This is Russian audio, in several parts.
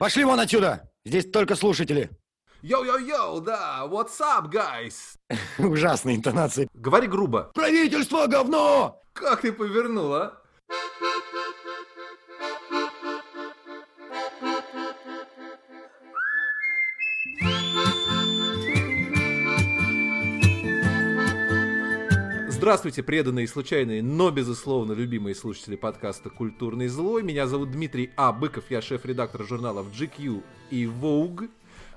Пошли вон отсюда! Здесь только слушатели. Йоу-йоу-йоу, да, what's up, guys? Ужасная интонация. Говори грубо. Правительство говно! Как ты повернул, Здравствуйте, преданные случайные, но, безусловно, любимые слушатели подкаста «Культурный слой». Меня зовут Дмитрий А. Быков, я шеф-редактор журналов GQ и Vogue.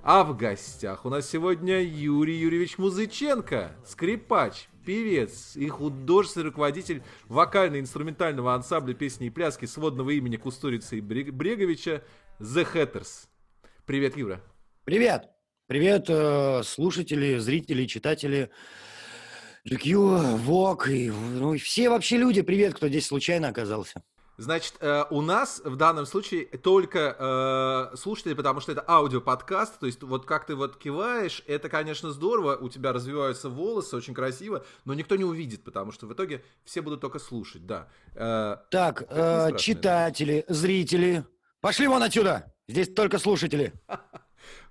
А в гостях у нас сегодня Юрий Юрьевич Музыченко, скрипач, певец и художественный руководитель вокально-инструментального ансамбля песни и пляски сводного имени Кустурицы и Бреговича The Hatters. Привет, Юра. Привет. Привет, э, слушатели, зрители, читатели GQ, Вок и, ну, все вообще люди, привет, кто здесь случайно оказался. Значит, э, у нас в данном случае только э, слушатели, потому что это аудиоподкаст, то есть вот как ты вот киваешь, это, конечно, здорово, у тебя развиваются волосы, очень красиво, но никто не увидит, потому что в итоге все будут только слушать, да. Э, так, э, читатели, да? зрители, пошли вон отсюда, здесь только слушатели.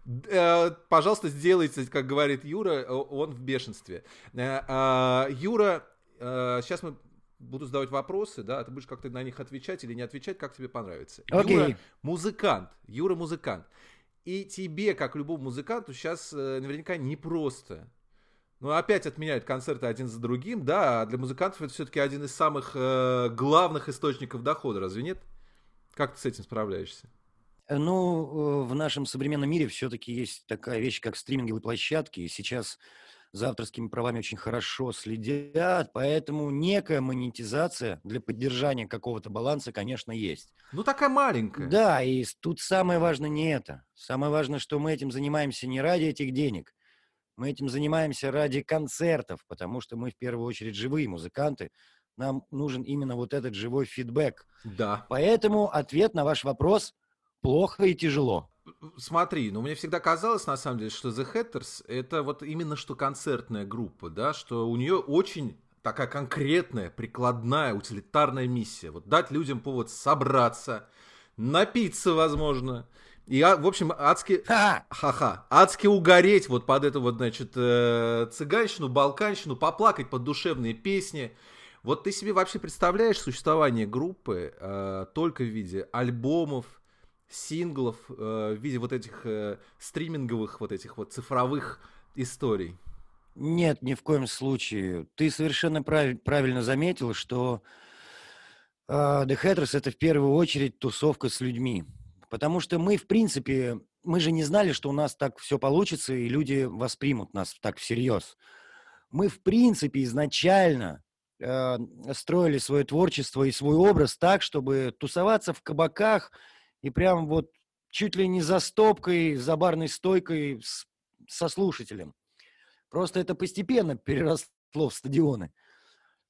Э, пожалуйста, сделайте, как говорит Юра, он в бешенстве. Э, Юра, э, сейчас мы буду задавать вопросы, да, ты будешь как-то на них отвечать или не отвечать, как тебе понравится. Okay. Юра музыкант, Юра музыкант. И тебе, как любому музыканту, сейчас наверняка непросто. Ну, опять отменяют концерты один за другим, да, а для музыкантов это все-таки один из самых э, главных источников дохода, разве нет? Как ты с этим справляешься? Э, ну, э, в нашем современном мире все-таки есть такая вещь, как стриминговые площадки. И сейчас за авторскими правами очень хорошо следят, поэтому некая монетизация для поддержания какого-то баланса, конечно, есть. Ну, такая маленькая. Да, и тут самое важное не это. Самое важное, что мы этим занимаемся не ради этих денег. Мы этим занимаемся ради концертов, потому что мы в первую очередь живые музыканты. Нам нужен именно вот этот живой фидбэк. Да. Поэтому ответ на ваш вопрос плохо и тяжело. Смотри, ну мне всегда казалось, на самом деле, что The Hatters это вот именно что концертная группа, да, что у нее очень такая конкретная, прикладная, утилитарная миссия. Вот дать людям повод собраться, напиться, возможно, и, а, в общем, адски... Ха-ха. Адски угореть вот под эту вот, значит, э, цыганщину, балканщину, поплакать под душевные песни. Вот ты себе вообще представляешь существование группы э, только в виде альбомов, синглов э, в виде вот этих э, стриминговых, вот этих вот цифровых историй? Нет, ни в коем случае. Ты совершенно прав, правильно заметил, что э, The Hatters это в первую очередь тусовка с людьми. Потому что мы, в принципе, мы же не знали, что у нас так все получится, и люди воспримут нас так всерьез. Мы, в принципе, изначально э, строили свое творчество и свой образ так, чтобы тусоваться в кабаках – и прям вот чуть ли не за стопкой, за барной стойкой с, со слушателем. Просто это постепенно переросло в стадионы.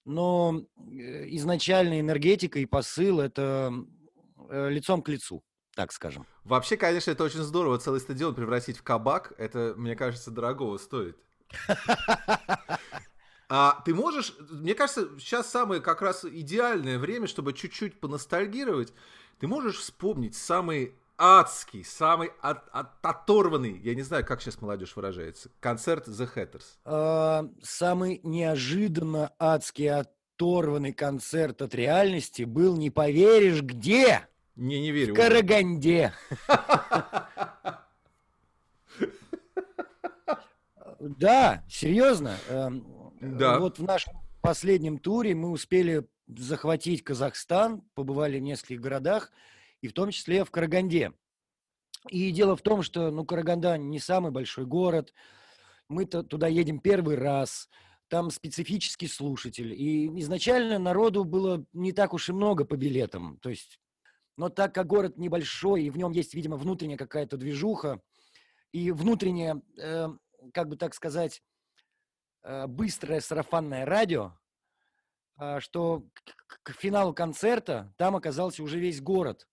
Но э, изначально энергетика и посыл – это э, лицом к лицу, так скажем. Вообще, конечно, это очень здорово целый стадион превратить в кабак. Это, мне кажется, дорогого стоит. А ты можешь, мне кажется, сейчас самое как раз идеальное время, чтобы чуть-чуть поностальгировать. Ты можешь вспомнить самый адский, самый от, от, оторванный, я не знаю, как сейчас молодежь выражается, концерт The Hatters? А, самый неожиданно адский, оторванный концерт от реальности был, не поверишь, где? Не, не верю. В Караганде. Да, серьезно. Эм, да. Вот в нашем последнем туре мы успели захватить Казахстан, побывали в нескольких городах, и в том числе в Караганде. И дело в том, что ну, Караганда не самый большой город, мы -то туда едем первый раз, там специфический слушатель, и изначально народу было не так уж и много по билетам, то есть, но так как город небольшой, и в нем есть, видимо, внутренняя какая-то движуха, и внутреннее, э, как бы так сказать, э, быстрое сарафанное радио, что к финалу концерта там оказался уже весь город.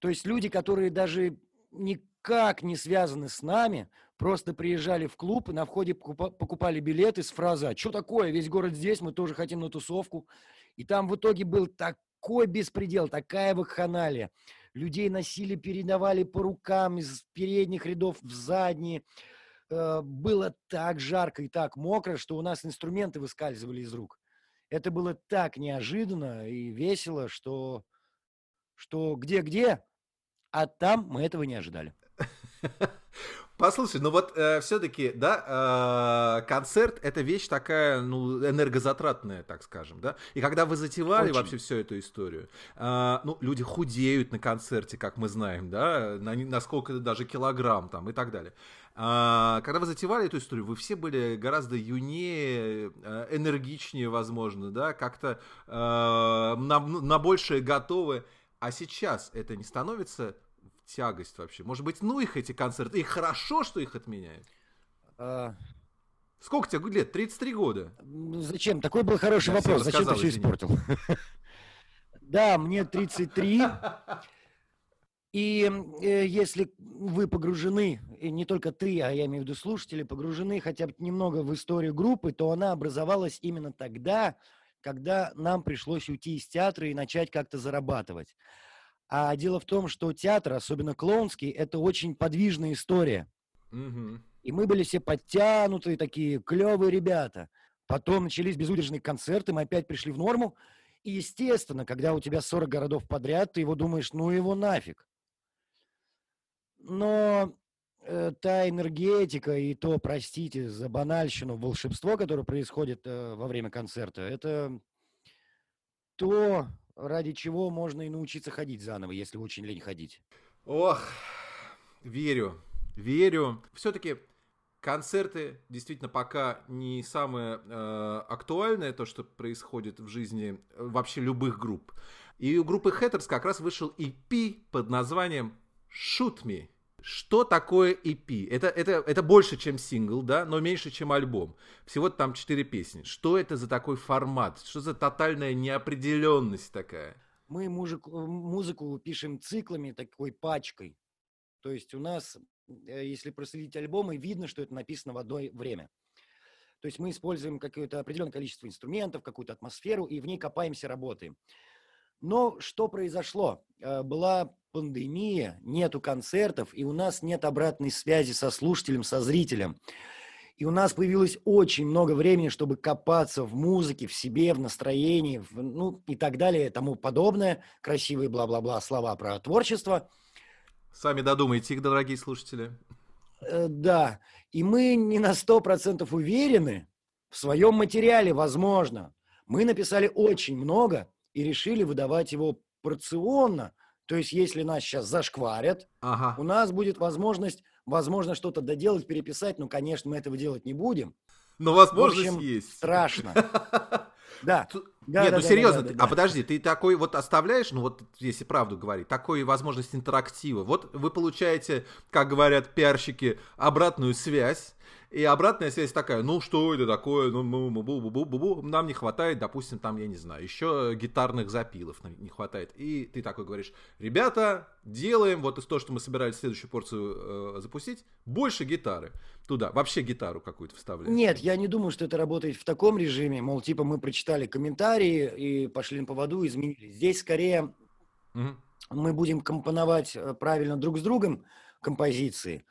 То есть люди, которые даже никак не связаны с нами, просто приезжали в клуб и на входе покупали билеты с фразой «А что такое? Весь город здесь, мы тоже хотим на тусовку». И там в итоге был такой беспредел, такая вакханалия. людей носили, передавали по рукам из передних рядов в задние. Э, было так жарко и так мокро, что у нас инструменты выскальзывали из рук. Это было так неожиданно и весело, что, что где-где, а там мы этого не ожидали. Послушай, ну вот э, все-таки, да, э, концерт это вещь такая, ну, энергозатратная, так скажем, да. И когда вы затевали Очень. вообще всю эту историю, э, ну, люди худеют на концерте, как мы знаем, да, на, на сколько даже килограмм там и так далее. А, когда вы затевали эту историю, вы все были гораздо юнее, э, энергичнее, возможно, да, как-то э, на, на большее готовы. А сейчас это не становится тягость вообще? Может быть, ну их эти концерты, и хорошо, что их отменяют? А... Сколько тебе лет? 33 года. Ну, зачем? Такой был хороший Я вопрос. Зачем ты все испортил? Да, мне 33. И э, если вы погружены, и не только ты, а я имею в виду слушатели, погружены хотя бы немного в историю группы, то она образовалась именно тогда, когда нам пришлось уйти из театра и начать как-то зарабатывать. А дело в том, что театр, особенно клоунский, это очень подвижная история. Угу. И мы были все подтянутые, такие клевые ребята. Потом начались безудержные концерты, мы опять пришли в норму. И, естественно, когда у тебя 40 городов подряд, ты его думаешь, ну его нафиг. Но э, та энергетика и то, простите за банальщину, волшебство, которое происходит э, во время концерта, это то, ради чего можно и научиться ходить заново, если очень лень ходить. Ох, верю, верю. Все-таки концерты действительно пока не самое э, актуальное то, что происходит в жизни э, вообще любых групп. И у группы Hatters как раз вышел EP под названием Shoot Me. Что такое EP? Это, это, это больше, чем сингл, да, но меньше, чем альбом. Всего там четыре песни. Что это за такой формат? Что за тотальная неопределенность такая? Мы музыку, музыку пишем циклами, такой пачкой. То есть у нас, э, если проследить альбомы, видно, что это написано в одно время. То есть мы используем какое-то определенное количество инструментов, какую-то атмосферу, и в ней копаемся, работаем. Но что произошло? Э, была пандемия, нету концертов, и у нас нет обратной связи со слушателем, со зрителем. И у нас появилось очень много времени, чтобы копаться в музыке, в себе, в настроении, в, ну и так далее, тому подобное. Красивые бла-бла-бла слова про творчество. Сами додумайте их, дорогие слушатели. Э, да, и мы не на сто процентов уверены в своем материале, возможно. Мы написали очень много и решили выдавать его порционно – то есть, если нас сейчас зашкварят, ага. у нас будет возможность, возможно, что-то доделать, переписать. Ну, конечно, мы этого делать не будем. Но возможность общем, есть. Страшно. Да. да Нет, да, ну да, серьезно, да, да, да, а подожди, ты такой вот оставляешь, ну вот если правду говорить, такой возможность интерактива. Вот вы получаете, как говорят пиарщики, обратную связь и обратная связь такая, ну что это такое, ну, бу -бу -бу -бу -бу нам не хватает, допустим, там, я не знаю, еще гитарных запилов не хватает. И ты такой говоришь, ребята, делаем вот из того, что мы собирались следующую порцию э, запустить, больше гитары туда, вообще гитару какую-то вставляем. Нет, я не думаю, что это работает в таком режиме, мол, типа мы прочитали комментарии и пошли на поводу, изменили. Здесь скорее угу. мы будем компоновать э, правильно друг с другом композиции,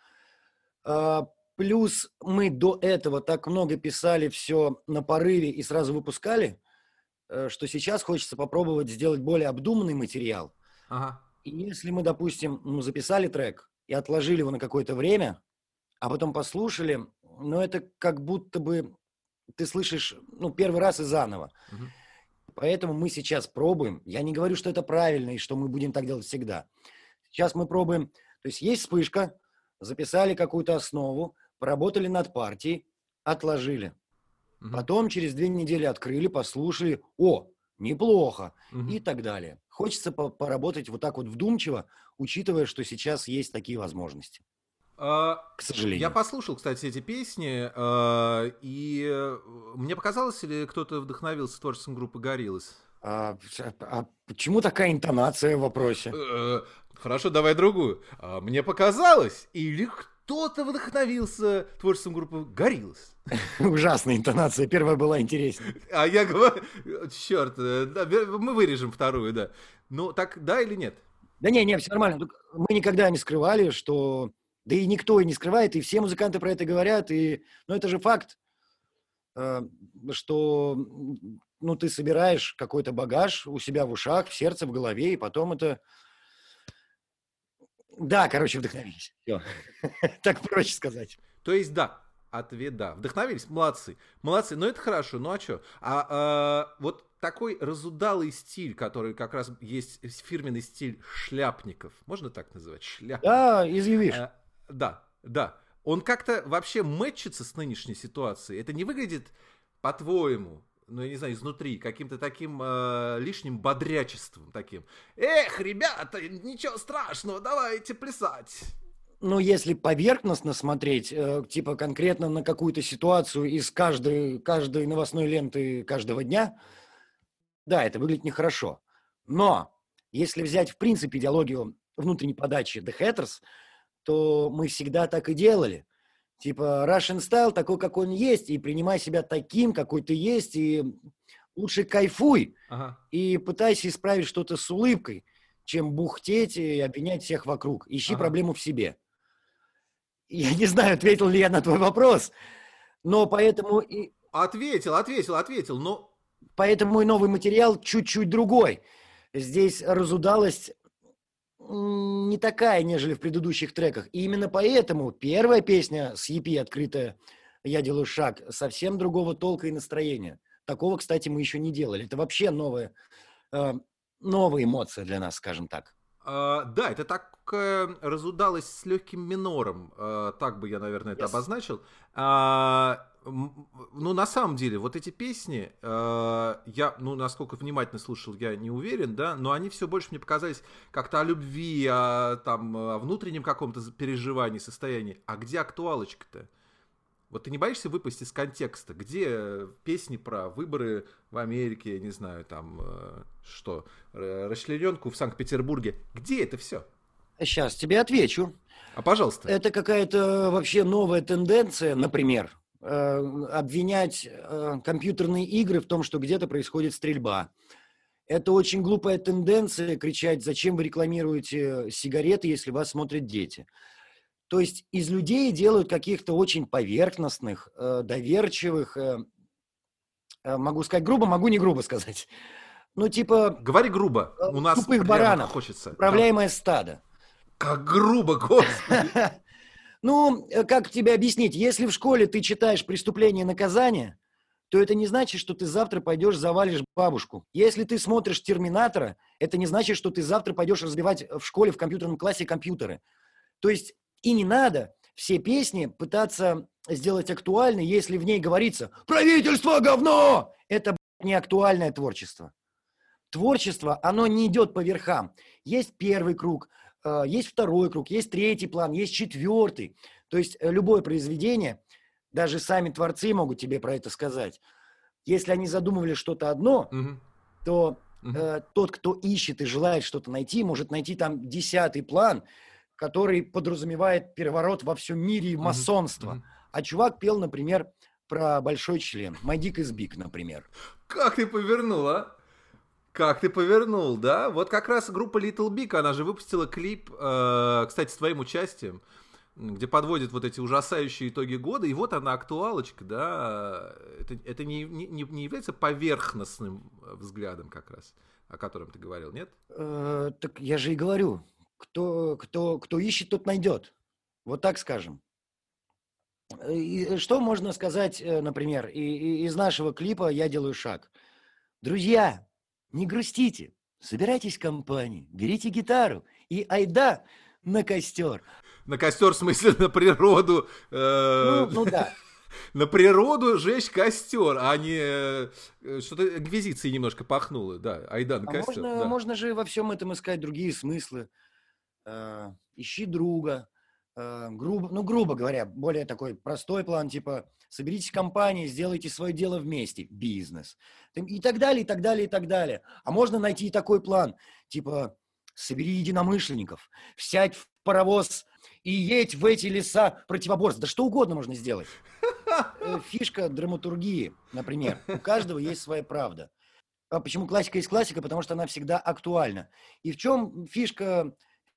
а, Плюс мы до этого так много писали все на порыве и сразу выпускали, э, что сейчас хочется попробовать сделать более обдуманный материал. Ага. И если мы, допустим, ну, записали трек и отложили его на какое-то время, а потом послушали, ну, это как будто бы ты слышишь, ну, первый раз и заново. Угу. Поэтому мы сейчас пробуем. Я не говорю, что это правильно и что мы будем так делать всегда. Сейчас мы пробуем. То есть есть вспышка, записали какую-то основу, поработали над партией, отложили. Угу. Потом через две недели открыли, послушали, о, неплохо, угу. и так далее. Хочется по поработать вот так вот вдумчиво, учитывая, что сейчас есть такие возможности. А, К сожалению. Я послушал, кстати, эти песни, а, и э, мне показалось, или кто-то вдохновился творчеством группы Гориллас? А, а почему такая интонация в вопросе? Э, хорошо, давай другую. А, мне показалось, или кто-то вдохновился творчеством группы Гориллас. Ужасная интонация. Первая была интереснее. А я говорю, черт, э, мы вырежем вторую, да. Ну, так, да или нет? Да не, не, все нормально. Мы никогда не скрывали, что... Да и никто и не скрывает, и все музыканты про это говорят, и... Ну, это же факт, э, что ну, ты собираешь какой-то багаж у себя в ушах, в сердце, в голове, и потом это... Да, короче, вдохновились. Все. Так проще сказать. То есть, да, ответ да. Вдохновились, молодцы. Молодцы, ну это хорошо, ну а что? А, а вот такой разудалый стиль, который как раз есть фирменный стиль шляпников. Можно так называть? Шляпников. Да, изъявишь. А, да, да. Он как-то вообще мэтчится с нынешней ситуацией. Это не выглядит, по-твоему, ну, я не знаю, изнутри, каким-то таким э, лишним бодрячеством таким. Эх, ребята, ничего страшного, давайте плясать. Ну, если поверхностно смотреть, э, типа конкретно на какую-то ситуацию из каждой, каждой новостной ленты каждого дня, да, это выглядит нехорошо. Но если взять, в принципе, идеологию внутренней подачи The Hatters, то мы всегда так и делали. Типа Russian Style такой, какой он есть, и принимай себя таким, какой ты есть, и лучше кайфуй, ага. и пытайся исправить что-то с улыбкой, чем бухтеть и обвинять всех вокруг. Ищи ага. проблему в себе. Я не знаю, ответил ли я на твой вопрос, но поэтому... И... Ответил, ответил, ответил, но Поэтому и новый материал чуть-чуть другой. Здесь разудалость не такая, нежели в предыдущих треках. И именно поэтому первая песня с EP, открытая «Я делаю шаг», совсем другого толка и настроения. Такого, кстати, мы еще не делали. Это вообще новая, э, новая эмоция для нас, скажем так. А, да, это так э, разудалось с легким минором, э, так бы я, наверное, это yes. обозначил. А, ну, на самом деле, вот эти песни, э, я, ну, насколько внимательно слушал, я не уверен, да, но они все больше мне показались как-то о любви, о, там, о внутреннем каком-то переживании, состоянии. А где актуалочка-то? Вот ты не боишься выпасть из контекста? Где песни про выборы в Америке, я не знаю, там, э, что, расчлененку в Санкт-Петербурге? Где это все? Сейчас тебе отвечу. А пожалуйста. Это какая-то вообще новая тенденция, например, Э, обвинять э, компьютерные игры в том, что где-то происходит стрельба. Это очень глупая тенденция кричать, зачем вы рекламируете сигареты, если вас смотрят дети. То есть из людей делают каких-то очень поверхностных, э, доверчивых, могу сказать грубо, могу не грубо сказать. Ну, типа... Говори грубо. У нас тупых баранов. Хочется. Управляемое да. стадо. Как грубо, господи. Ну, э, как тебе объяснить, если в школе ты читаешь «Преступление и наказание», то это не значит, что ты завтра пойдешь завалишь бабушку. Если ты смотришь «Терминатора», это не значит, что ты завтра пойдешь разбивать в школе в компьютерном классе компьютеры. То есть и не надо все песни пытаться сделать актуальной, если в ней говорится «Правительство говно!» Это не актуальное творчество. Творчество, оно не идет по верхам. Есть первый круг – а, есть второй круг, есть третий план, есть четвертый. То есть э, любое произведение, даже сами творцы могут тебе про это сказать. Если они задумывали что-то одно, угу. то угу. Э, тот, кто ищет и желает что-то найти, может найти там десятый план, который подразумевает переворот во всем мире и масонство. Угу. А чувак пел, например, про большой член. Dick is big, например. Как ты повернул, а? Как ты повернул, да? Вот как раз группа Little Big, она же выпустила клип, э, кстати, с твоим участием, где подводит вот эти ужасающие итоги года, и вот она актуалочка, да? Это, это не, не, не является поверхностным взглядом как раз, о котором ты говорил, нет? Э, так я же и говорю, кто, кто, кто ищет, тот найдет. Вот так скажем. И что можно сказать, э, например, и, и, из нашего клипа «Я делаю шаг»? Друзья, не грустите, собирайтесь в компании, берите гитару и айда на костер. На костер, в смысле, на природу. Э, ну, ну да. На природу жечь костер, а не э, что-то инквизиции немножко пахнуло, да, айда на а костер. Можно, да. можно же во всем этом искать другие смыслы. Э, ищи друга, э, грубо, ну, грубо говоря, более такой простой план, типа, соберитесь в компании, сделайте свое дело вместе, бизнес, и так далее, и так далее, и так далее. А можно найти и такой план, типа, собери единомышленников, сядь в паровоз и едь в эти леса противоборств. Да что угодно можно сделать. Э, фишка драматургии, например. У каждого есть своя правда. А почему классика есть классика? Потому что она всегда актуальна. И в чем фишка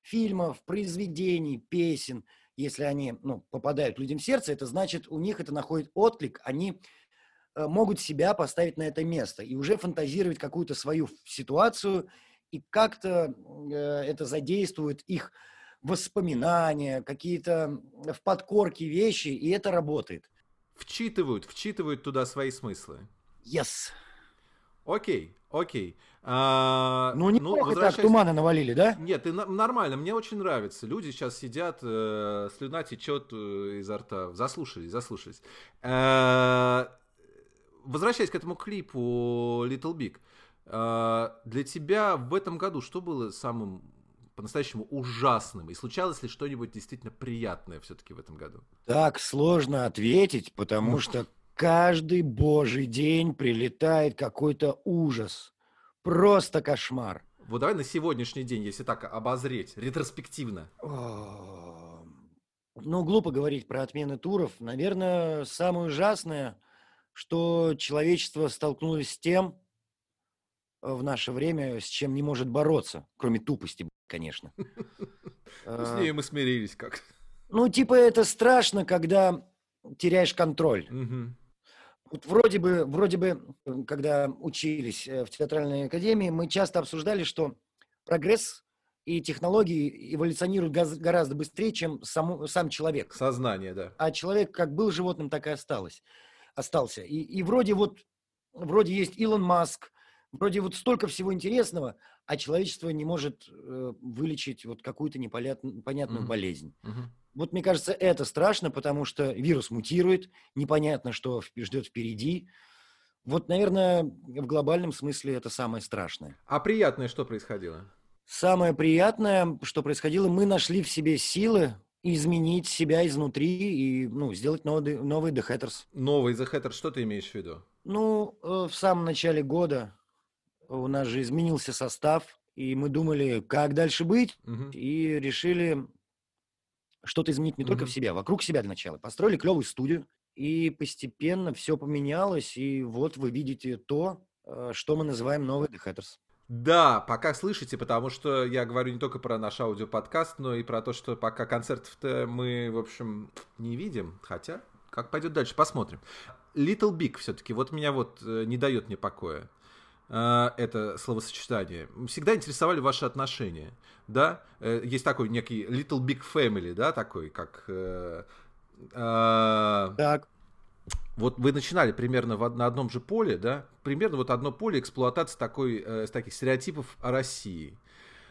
фильмов, произведений, песен, если они ну, попадают людям в сердце, это значит, у них это находит отклик, они э, могут себя поставить на это место и уже фантазировать какую-то свою ситуацию, и как-то э, это задействует их воспоминания, какие-то в подкорке вещи, и это работает. Вчитывают, вчитывают туда свои смыслы. Yes. Окей, окей. А, ну, не ну, возвращаясь... так тумана навалили, да? Нет, и нормально, мне очень нравится. Люди сейчас сидят, э, слюна течет э, изо рта. Заслушались, заслушались. Э, возвращаясь к этому клипу Little Big, э, для тебя в этом году что было самым по-настоящему ужасным? И случалось ли что-нибудь действительно приятное все-таки в этом году? Так сложно ответить, потому ну. что каждый божий день прилетает какой-то ужас. Просто кошмар. Вот давай на сегодняшний день, если так обозреть, ретроспективно. Ну, глупо говорить про отмены туров. Наверное, самое ужасное, что человечество столкнулось с тем в наше время, с чем не может бороться, кроме тупости, конечно. Ну, с ней мы смирились как Ну, типа, это страшно, когда теряешь контроль. Вот вроде бы, вроде бы, когда учились э, в театральной академии, мы часто обсуждали, что прогресс и технологии эволюционируют гораздо быстрее, чем саму, сам человек. Сознание, да. А человек как был животным, так и осталось, остался. И, и вроде вот, вроде есть Илон Маск, вроде вот столько всего интересного, а человечество не может э, вылечить вот какую-то непонятную угу. болезнь. Угу. Вот мне кажется, это страшно, потому что вирус мутирует, непонятно, что ждет впереди. Вот, наверное, в глобальном смысле это самое страшное. А приятное что происходило? Самое приятное, что происходило, мы нашли в себе силы изменить себя изнутри и ну, сделать новый, новый The Hatters. Новый The Hatters, что ты имеешь в виду? Ну, э, в самом начале года у нас же изменился состав, и мы думали, как дальше быть, угу. и решили что-то изменить не mm-hmm. только в себе, а вокруг себя для начала. Построили клевую студию, и постепенно все поменялось, и вот вы видите то, э, что мы называем новый The Hatters. Да, пока слышите, потому что я говорю не только про наш аудиоподкаст, но и про то, что пока концертов-то мы, в общем, не видим, хотя как пойдет дальше, посмотрим. Little Big все-таки, вот меня вот э, не дает мне покоя. Э, это словосочетание. Всегда интересовали ваши отношения, да? Э, есть такой некий Little Big Family, да, такой, как... Э, так. Вот вы начинали примерно в, на одном же поле, да? Примерно вот одно поле эксплуатации такой, с таких стереотипов о России.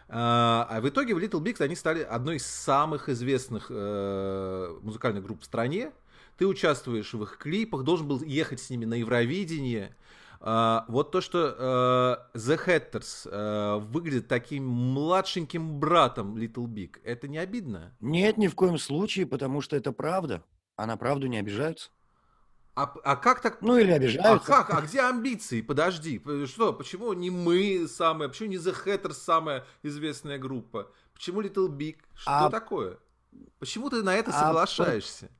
А в итоге в Little Big они стали одной из самых известных музыкальных групп в стране. Ты участвуешь в их клипах, должен был ехать с ними на Евровидение. Uh, вот то, что uh, The Hatters uh, выглядит таким младшеньким братом Little Big, это не обидно? Нет, ни в коем случае, потому что это правда. А на правду не обижаются. А, а как так? Ну или обижаются. А как? А где амбиции? Подожди, что? Почему не мы самая? Почему не The Hatters самая известная группа? Почему Little Big? Что а... такое? Почему ты на это а соглашаешься?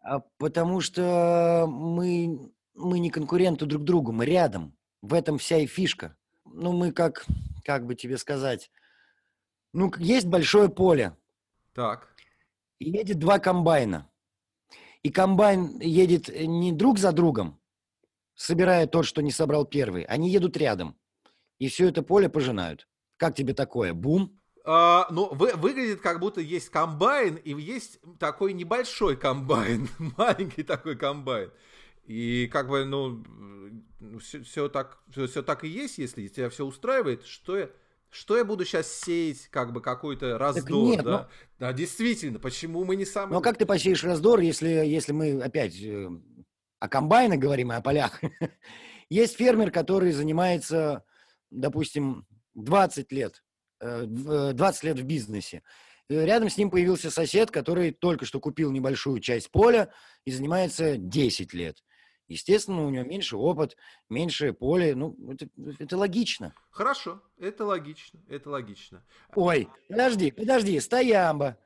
А потому что мы мы не конкуренты друг другу, мы рядом. В этом вся и фишка. Ну, мы как, как бы тебе сказать, ну, есть большое поле. Так. И едет два комбайна. И комбайн едет не друг за другом, собирая тот, что не собрал первый. Они едут рядом. И все это поле пожинают. Как тебе такое? Бум? А, ну, вы, выглядит как будто есть комбайн, и есть такой небольшой комбайн, маленький такой комбайн. И как бы, ну, все, все, так, все, все так и есть, если тебя все устраивает, что я, что я буду сейчас сеять, как бы какой-то раздор, нет, да? Но... Да, действительно, почему мы не самые... Ну, а как ты посеешь раздор, если, если мы опять э, о комбайнах говорим и о полях? есть фермер, который занимается, допустим, 20 лет, 20 э, лет в бизнесе. Рядом с ним появился сосед, который только что купил небольшую часть поля и занимается 10 лет. Естественно, у него меньше опыт, меньше поле. Ну, это, это логично. Хорошо, это логично, это логично. Ой, подожди, подожди, стоямба,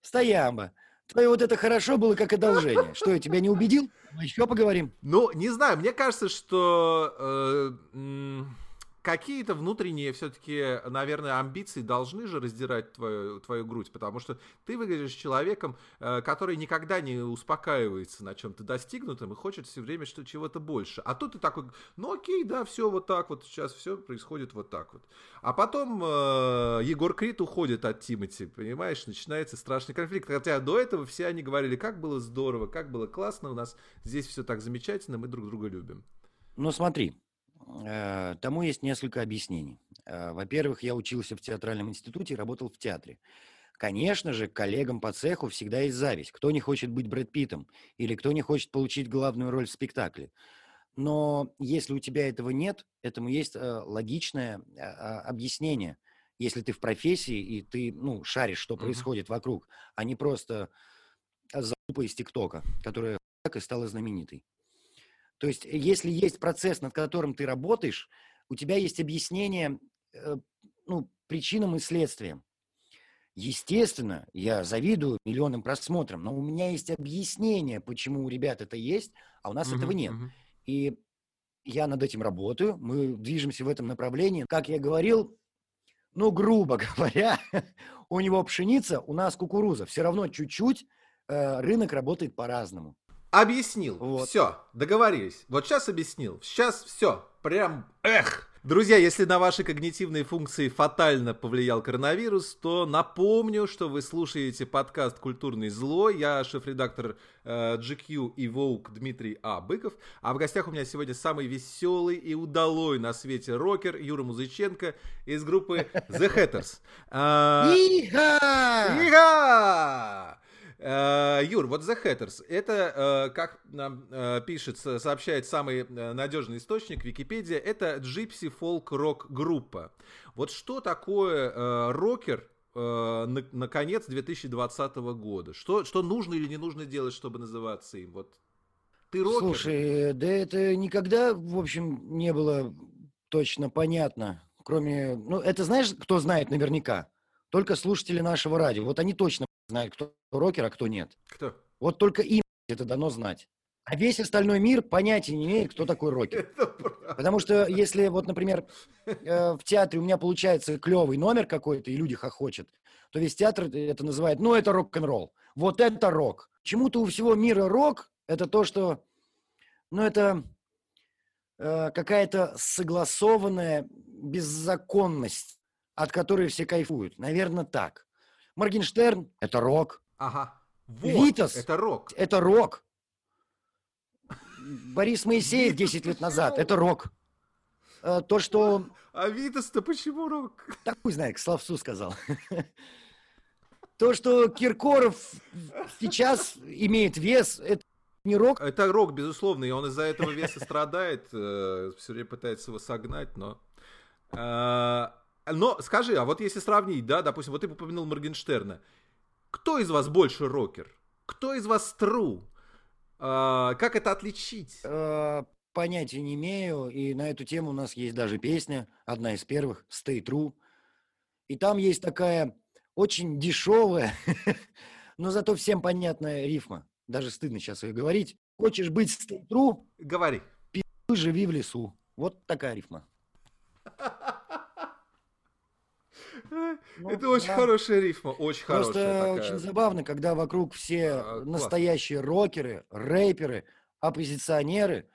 стоямба. Твое вот это хорошо было как одолжение. Что, я тебя не убедил? Мы еще поговорим. Ну, не знаю, мне кажется, что... Э, какие-то внутренние все-таки, наверное, амбиции должны же раздирать твою, твою грудь, потому что ты выглядишь человеком, э, который никогда не успокаивается на чем-то достигнутом и хочет все время что чего-то больше. А тут ты такой, ну окей, да, все вот так вот, сейчас все происходит вот так вот. А потом э, Егор Крид уходит от Тимати, понимаешь, начинается страшный конфликт. Хотя до этого все они говорили, как было здорово, как было классно, у нас здесь все так замечательно, мы друг друга любим. Ну смотри, тому есть несколько объяснений. Э, во-первых, я учился в театральном институте и работал в театре. Конечно же, коллегам по цеху всегда есть зависть. Кто не хочет быть Брэд Питтом или кто не хочет получить главную роль в спектакле. Но если у тебя этого нет, этому есть э, логичное а, объяснение. Если ты в профессии и ты ну, шаришь, что происходит uh-huh. вокруг, а не просто залупа из ТикТока, которая так и стала знаменитой. То есть, э, если есть процесс, над которым ты работаешь, у тебя есть объяснение э, ну, причинам и следствиям. Естественно, я завидую миллионам просмотрам, но у меня есть объяснение, почему у ребят это есть, а у нас uh-huh, этого нет. Uh-huh. И я над этим работаю, мы движемся в этом направлении. Как я говорил, ну, грубо говоря, у него пшеница, у нас кукуруза. Все равно чуть-чуть э, рынок работает по-разному. Объяснил. Вот. Все, договорились. Вот сейчас объяснил. Сейчас все. Прям, эх. Друзья, если на ваши когнитивные функции фатально повлиял коронавирус, то напомню, что вы слушаете подкаст «Культурный зло». Я шеф-редактор э, GQ и Vogue Дмитрий А. Быков. А в гостях у меня сегодня самый веселый и удалой на свете рокер Юра Музыченко из группы The Hatters. Иха! Иха! Э, Юр, вот The Hatters, это, э, как нам э, пишет, сообщает самый надежный источник, Википедия, это джипси фолк рок группа. Вот что такое рокер на, на конец 2020 года? Что, что нужно или не нужно делать, чтобы называться им? Вот ты рокер? Слушай, да это никогда, в общем, не было точно понятно. Кроме, ну, это знаешь, кто знает наверняка? Только слушатели нашего радио. Вот они точно знают, кто рокер, а кто нет. Кто? Вот только им это дано знать. А весь остальной мир понятия не имеет, кто такой рокер. Потому что если вот, например, э, в театре у меня получается клевый номер какой-то, и люди хохочет, то весь театр это называет, ну, это рок-н-ролл. Вот это рок. Чему-то у всего мира рок – это то, что, ну, это э, какая-то согласованная беззаконность, от которой все кайфуют. Наверное, так. Моргенштерн – это рок. Ага. Вот, Витас – это рок. Это рок. Борис Моисеев 10 лет назад – это рок. Э, то, что... А Витас-то почему рок? Так пусть знает, к словцу сказал. То, что Киркоров сейчас имеет вес, это не рок. Это рок, безусловно, и он из-за этого веса страдает, э, все время пытается его согнать, но... Э, но скажи, а вот если сравнить, да, допустим, вот ты упомянул Моргенштерна, кто из вас больше рокер? Кто из вас тру? А, как это отличить? А, понятия не имею, и на эту тему у нас есть даже песня, одна из первых, Stay True. И там есть такая очень дешевая, но зато всем понятная рифма. Даже стыдно сейчас ее говорить. Хочешь быть Stay True? Говори. живи в лесу. Вот такая рифма. Ну, Это очень хорошая рифма, очень Просто хорошая. Просто очень забавно, когда вокруг все а, настоящие рокеры, рэперы, оппозиционеры,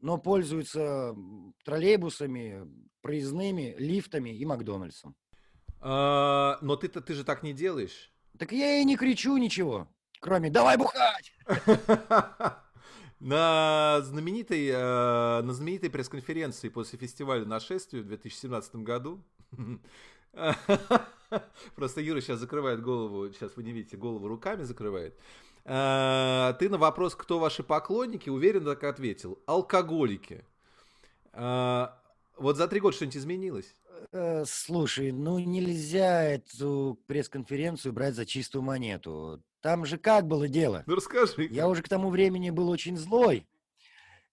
но пользуются троллейбусами, проездными, лифтами и Макдональдсом. А, но ты-то ты же так не делаешь. Так я и не кричу ничего, кроме «давай бухать!» На знаменитой, э, на знаменитой пресс-конференции после фестиваля нашествия в 2017 году Просто Юра сейчас закрывает голову, сейчас вы не видите, голову руками закрывает. А, ты на вопрос, кто ваши поклонники, уверенно так ответил. Алкоголики. А, вот за три года что-нибудь изменилось? Э, слушай, ну нельзя эту пресс-конференцию брать за чистую монету. Там же как было дело? Ну расскажи. Я уже к тому времени был очень злой.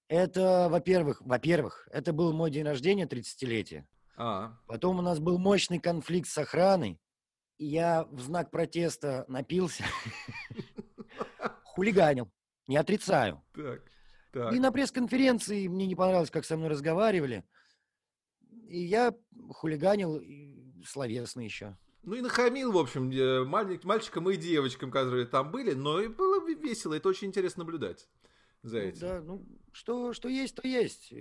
Это, во-первых, во-первых, это был мой день рождения, 30-летие. А. Потом у нас был мощный конфликт с охраной. И я в знак протеста напился. хулиганил, не отрицаю. Так, так. И на пресс-конференции мне не понравилось, как со мной разговаривали. И я хулиганил словесно еще. Ну и нахамил, в общем, э, мальчикам и девочкам, которые там были, но и было весело, это очень интересно наблюдать за ну этим. Да, ну что, что есть, то есть.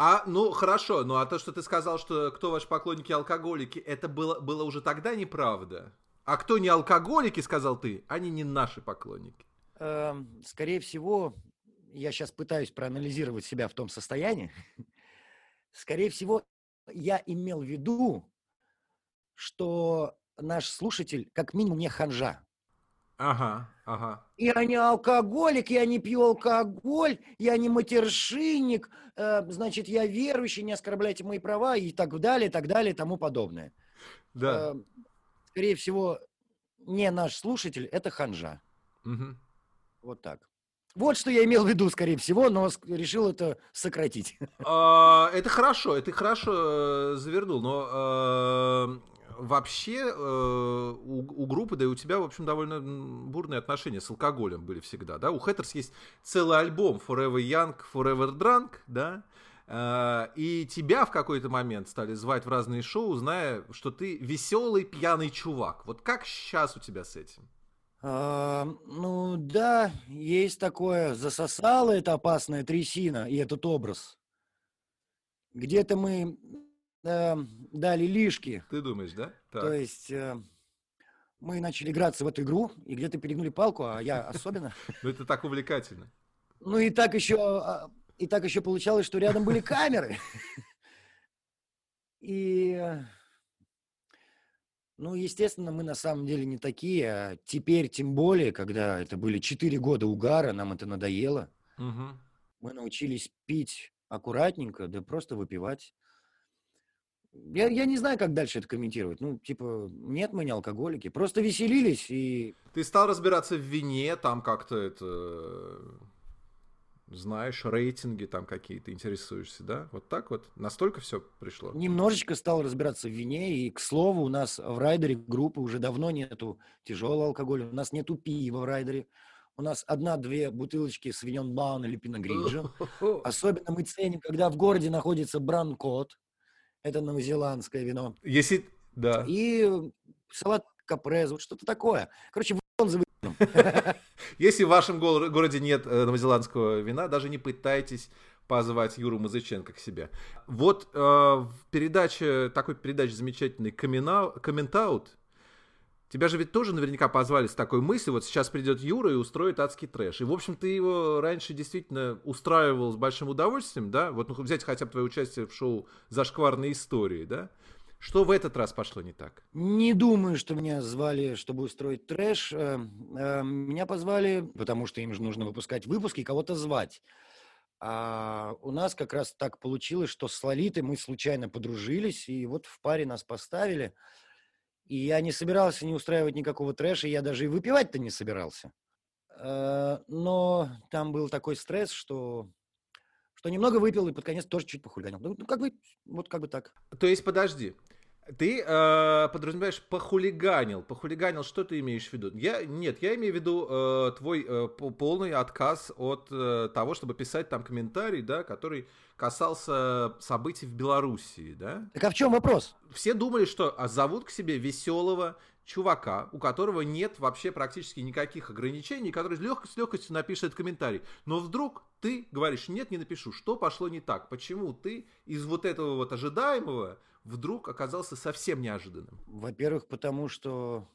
А, ну хорошо, ну а то, что ты сказал, что кто ваши поклонники алкоголики, это было, было уже тогда неправда. А кто не алкоголики, сказал ты, они не наши поклонники. Эм, скорее всего, я сейчас пытаюсь проанализировать себя в том состоянии. Скорее всего, я имел в виду, что наш слушатель как минимум не ханжа. Ага, ага. Я не алкоголик, я не пью алкоголь, я не матершинник, э, значит, я верующий, не оскорбляйте мои права и так далее, так далее, тому подобное. Да. Э, скорее всего, не наш слушатель, это ханжа. Угу. Вот так. Вот что я имел в виду, скорее всего, но решил это сократить. А, это хорошо, это хорошо э, завернул, но э, вообще э, у, у группы, да и у тебя, в общем, довольно бурные отношения с алкоголем были всегда, да? У Хэттерс есть целый альбом Forever Young, Forever Drunk, да? Э, и тебя в какой-то момент стали звать в разные шоу, зная, что ты веселый пьяный чувак. Вот как сейчас у тебя с этим? А, ну да, есть такое. Засосала эта опасная трясина и этот образ. Где-то мы э, дали лишки. Ты думаешь, да? Так. То есть э, мы начали играться в эту игру, и где-то перегнули палку, а я особенно. Ну это так увлекательно. Ну и так еще, а, и так еще получалось, что рядом были камеры. И, ну, естественно, мы на самом деле не такие, а теперь тем более, когда это были 4 года угара, нам это надоело. Угу. Мы научились пить аккуратненько, да просто выпивать. Я, я не знаю, как дальше это комментировать. Ну, типа, нет, мы не алкоголики. Просто веселились и... Ты стал разбираться в вине, там как-то это... Знаешь, рейтинги там какие-то, интересуешься, да? Вот так вот? Настолько все пришло? Немножечко стал разбираться в вине. И, к слову, у нас в райдере группы уже давно нету тяжелого алкоголя. У нас нету пива в райдере. У нас одна-две бутылочки Свиньон Баун или Пиногриджо. Особенно мы ценим, когда в городе находится Бранкот. Это новозеландское вино. Если... Да. И салат капрез, вот что-то такое. Короче, вон за Если в вашем городе нет э, новозеландского вина, даже не пытайтесь позвать Юру Музыченко к себе. Вот э, в передаче, такой передаче замечательный комментаут, Тебя же ведь тоже наверняка позвали с такой мыслью, вот сейчас придет Юра и устроит адский трэш. И, в общем, ты его раньше действительно устраивал с большим удовольствием, да? Вот ну, взять хотя бы твое участие в шоу «Зашкварные истории», да? Что в этот раз пошло не так? Не думаю, что меня звали, чтобы устроить трэш. Э, э, меня позвали, потому что им же нужно выпускать выпуски и кого-то звать. А у нас как раз так получилось, что с Лолитой мы случайно подружились, и вот в паре нас поставили – и я не собирался не устраивать никакого трэша, я даже и выпивать-то не собирался. Э, но там был такой стресс, что что немного выпил и под конец тоже чуть похулиганил. Ну, как бы, вот как бы так. То есть, подожди, ты э, подразумеваешь похулиганил. Похулиганил, что ты имеешь в виду? Я, нет, я имею в виду э, твой э, полный отказ от э, того, чтобы писать там комментарий, да, который касался событий в Белоруссии, да? Так а в чем вопрос? Все думали, что а, зовут к себе веселого чувака, у которого нет вообще практически никаких ограничений, который лег, с легкостью напишет комментарий. Но вдруг ты говоришь, нет, не напишу. Что пошло не так? Почему ты из вот этого вот ожидаемого вдруг оказался совсем неожиданным? Во-первых, потому что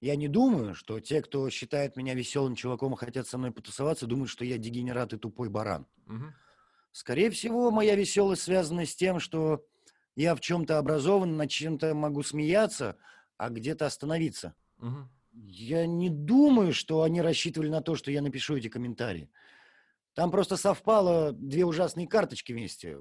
я не думаю, что те, кто считает меня веселым чуваком и хотят со мной потусоваться, думают, что я дегенерат и тупой баран. Угу. Скорее всего, моя веселость связана с тем, что я в чем-то образован, над чем-то могу смеяться, а где-то остановиться. Угу. Я не думаю, что они рассчитывали на то, что я напишу эти комментарии. Там просто совпало две ужасные карточки вместе.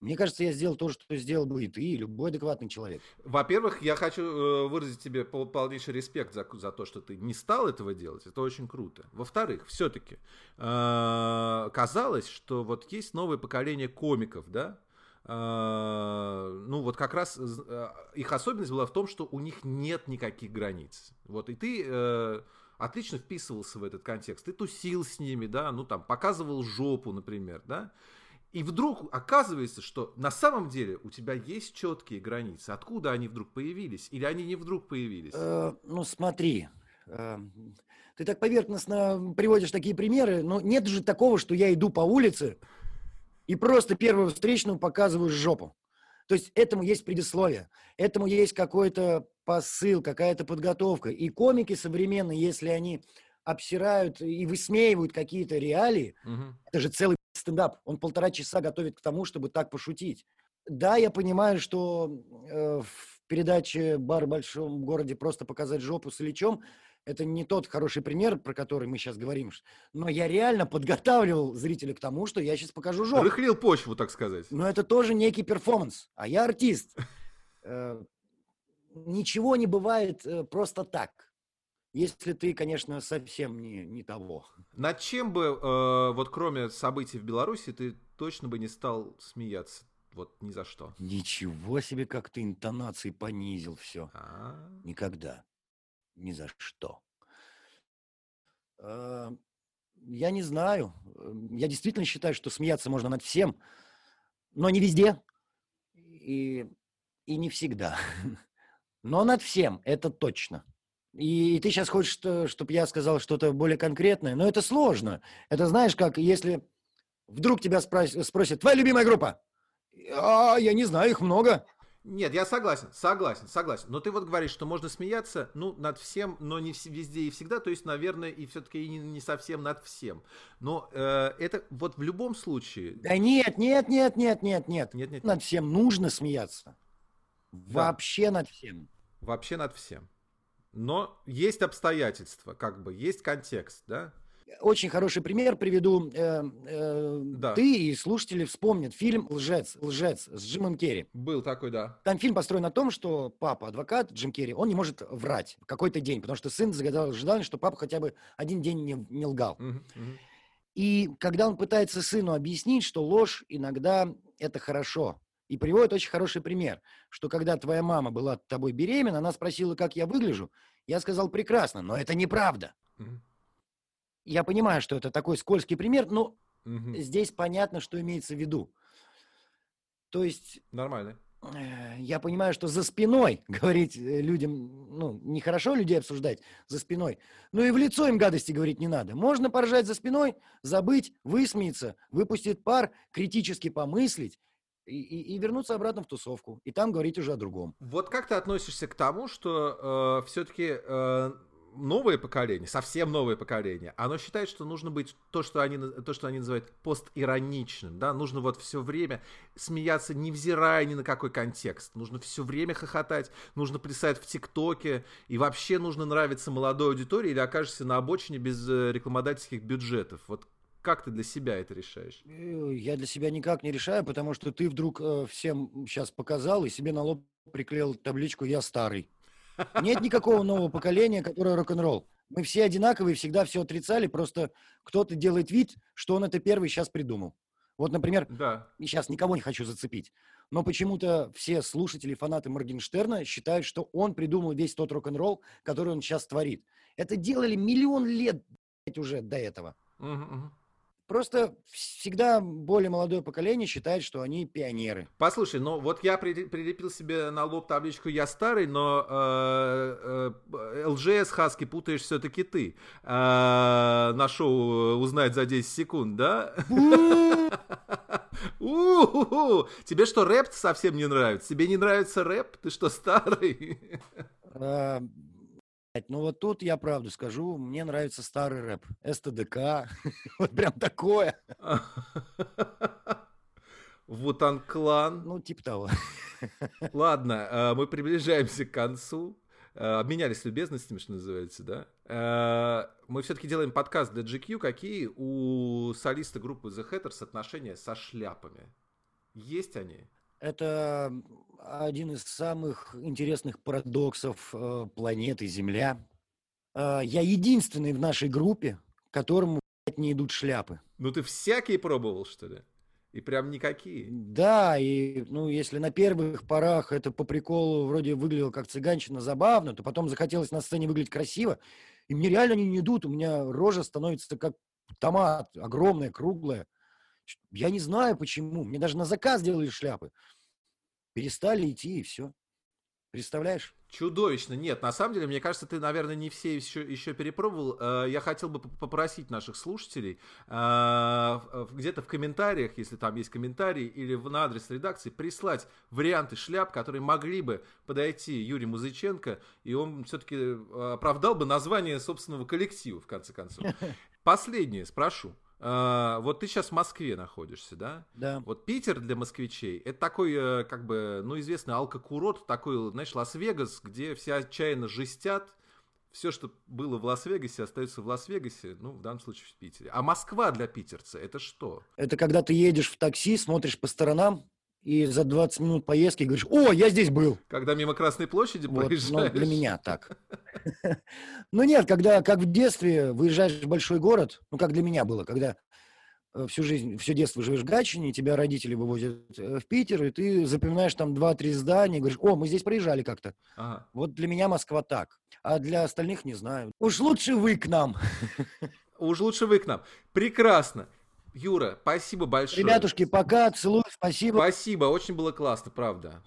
Мне кажется, я сделал то, что сделал бы и ты, и любой адекватный человек. Во-первых, я хочу э, выразить тебе полнейший респект за, за то, что ты не стал этого делать. Это очень круто. Во-вторых, все-таки э, казалось, что вот есть новое поколение комиков, да, э, ну вот как раз их особенность была в том, что у них нет никаких границ. Вот и ты отлично вписывался в этот контекст. Ты тусил с ними, да, ну там показывал жопу, например, да. И вдруг оказывается, что на самом деле у тебя есть четкие границы. Откуда они вдруг появились? Или они не вдруг появились? Э, ну, смотри. Э, ты так поверхностно приводишь такие примеры, но нет же такого, что я иду по улице и просто первую встречную показываю жопу. То есть этому есть предисловие, этому есть какой-то посыл, какая-то подготовка. И комики современные, если они обсирают и высмеивают какие-то реалии, угу. это же целый стендап. Он полтора часа готовит к тому, чтобы так пошутить. Да, я понимаю, что э, в передаче «Бар в большом городе» просто показать жопу с Ильичом это не тот хороший пример, про который мы сейчас говорим. Но я реально подготавливал зрителя к тому, что я сейчас покажу жопу. Рыхлил почву, так сказать. Но это тоже некий перформанс. А я артист. Э, ничего не бывает э, просто так. Если ты, конечно, совсем не, не того. Над чем бы, э, вот кроме событий в Беларуси, ты точно бы не стал смеяться? Вот ни за что. Ничего себе, как ты интонации понизил все. А-а-а. Никогда. Ни за что. Э, я не знаю. Я действительно считаю, что смеяться можно над всем, но не везде и, и не всегда. Но над всем, это точно. И, и ты сейчас хочешь, чтобы я сказал что-то более конкретное, но это сложно. Это знаешь, как если вдруг тебя спрос- спросят, твоя любимая группа? А, я не знаю, их много. Нет, я согласен, согласен, согласен. Но ты вот говоришь, что можно смеяться, ну, над всем, но не везде и всегда, то есть, наверное, и все-таки не, не совсем над всем. Но э, это вот в любом случае... Да нет, нет, нет, нет, нет, нет. Нет, нет. Над всем нужно смеяться. Да. Вообще над всем. Вообще над всем. Но есть обстоятельства, как бы, есть контекст, да? очень хороший пример приведу. Э, э, да. Ты и слушатели вспомнят фильм «Лжец», «Лжец» с Джимом Керри. Был такой, да. Там фильм построен на том, что папа, адвокат Джим Керри, он не может врать в какой-то день, потому что сын загадал желание, что папа хотя бы один день не, не лгал. Угу, угу. И когда он пытается сыну объяснить, что ложь иногда это хорошо, и приводит очень хороший пример, что когда твоя мама была тобой беременна, она спросила, как я выгляжу, я сказал прекрасно, но это неправда. Я понимаю, что это такой скользкий пример, но здесь понятно, что имеется в виду. То есть... Нормально. Э, я понимаю, что за спиной говорить э, людям, ну, нехорошо людей обсуждать за спиной, но и в лицо им гадости говорить не надо. Можно поржать за спиной, забыть, высмеяться, выпустить пар, критически помыслить, и, и, вернуться обратно в тусовку, и там говорить уже о другом. Вот как ты относишься к тому, что э, все-таки э, новое поколение, совсем новое поколение, оно считает, что нужно быть то, что они, то, что они называют постироничным, да, нужно вот все время смеяться, невзирая ни на какой контекст, нужно все время хохотать, нужно плясать в ТикТоке, и вообще нужно нравиться молодой аудитории или окажешься на обочине без э, рекламодательских бюджетов. Вот как ты для себя это решаешь? Э, я для себя никак не решаю, потому что ты вдруг э, всем сейчас показал и себе на лоб приклеил табличку «Я старый». Нет никакого нового поколения, которое рок-н-ролл. Мы все одинаковые, всегда все отрицали, просто кто-то делает вид, что он это первый сейчас придумал. Вот, например, да. сейчас никого не хочу зацепить, но почему-то все слушатели, фанаты Моргенштерна считают, что он придумал весь тот рок-н-ролл, который он сейчас творит. Это делали миллион лет уже до этого. Угу, угу. Просто всегда более молодое поколение считает, что они пионеры. Послушай, ну вот я прилепил себе на лоб табличку «Я старый», но э, э, ЛЖС Хаски путаешь все-таки ты. Э, на шоу «Узнать за 10 секунд», да? Тебе что, рэп совсем не нравится? Тебе не нравится рэп? Ты что, старый? Ну вот тут я правду скажу, мне нравится старый рэп. СТДК, вот прям такое. Вутан Клан. Ну, типа того. Ладно, э, мы приближаемся к концу. Э, обменялись любезностями, что называется, да? Э, мы все-таки делаем подкаст для GQ. Какие у солиста группы The Hatters отношения со шляпами? Есть они? Это один из самых интересных парадоксов э, планеты Земля. Э, я единственный в нашей группе, которому не идут шляпы. Ну ты всякие пробовал, что ли? И прям никакие. Да, и ну, если на первых порах это по приколу вроде выглядело как цыганщина забавно, то потом захотелось на сцене выглядеть красиво, И мне реально они не идут, у меня рожа становится как томат, огромная, круглая. Я не знаю почему. Мне даже на заказ делали шляпы. Перестали идти, и все. Представляешь? Чудовищно. Нет, на самом деле, мне кажется, ты, наверное, не все еще, еще перепробовал. Э, я хотел бы попросить наших слушателей э, где-то в комментариях, если там есть комментарии, или на адрес редакции, прислать варианты шляп, которые могли бы подойти Юрий Музыченко, и он все-таки э, оправдал бы название собственного коллектива, в конце концов. Последнее спрошу. Э, вот ты сейчас в Москве находишься, да? Да. Вот Питер для москвичей это такой, э, как бы, ну, известный алкокурорт, такой, знаешь, Лас-Вегас, где все отчаянно жестят. Все, что было в Лас-Вегасе, остается в Лас-Вегасе, ну, в данном случае в Питере. А Москва для питерца это что? Это когда ты едешь в такси, смотришь по сторонам, и за 20 минут поездки говоришь, о, я здесь был. Когда мимо Красной площади вот, проезжаешь. Ну, для меня так. Ну нет, когда, как в детстве, выезжаешь в большой город, ну, как для меня было, когда э, всю жизнь, все детство живешь в Гатчине, тебя родители вывозят э, в Питер, и ты запоминаешь там два-три здания, говоришь, о, мы здесь проезжали как-то. Ага. Вот для меня Москва так, а для остальных не знаю. Уж лучше вы к нам. Уж лучше вы к нам. Прекрасно. Юра, спасибо большое. Ребятушки, пока, целую, спасибо. Спасибо, очень было классно, правда.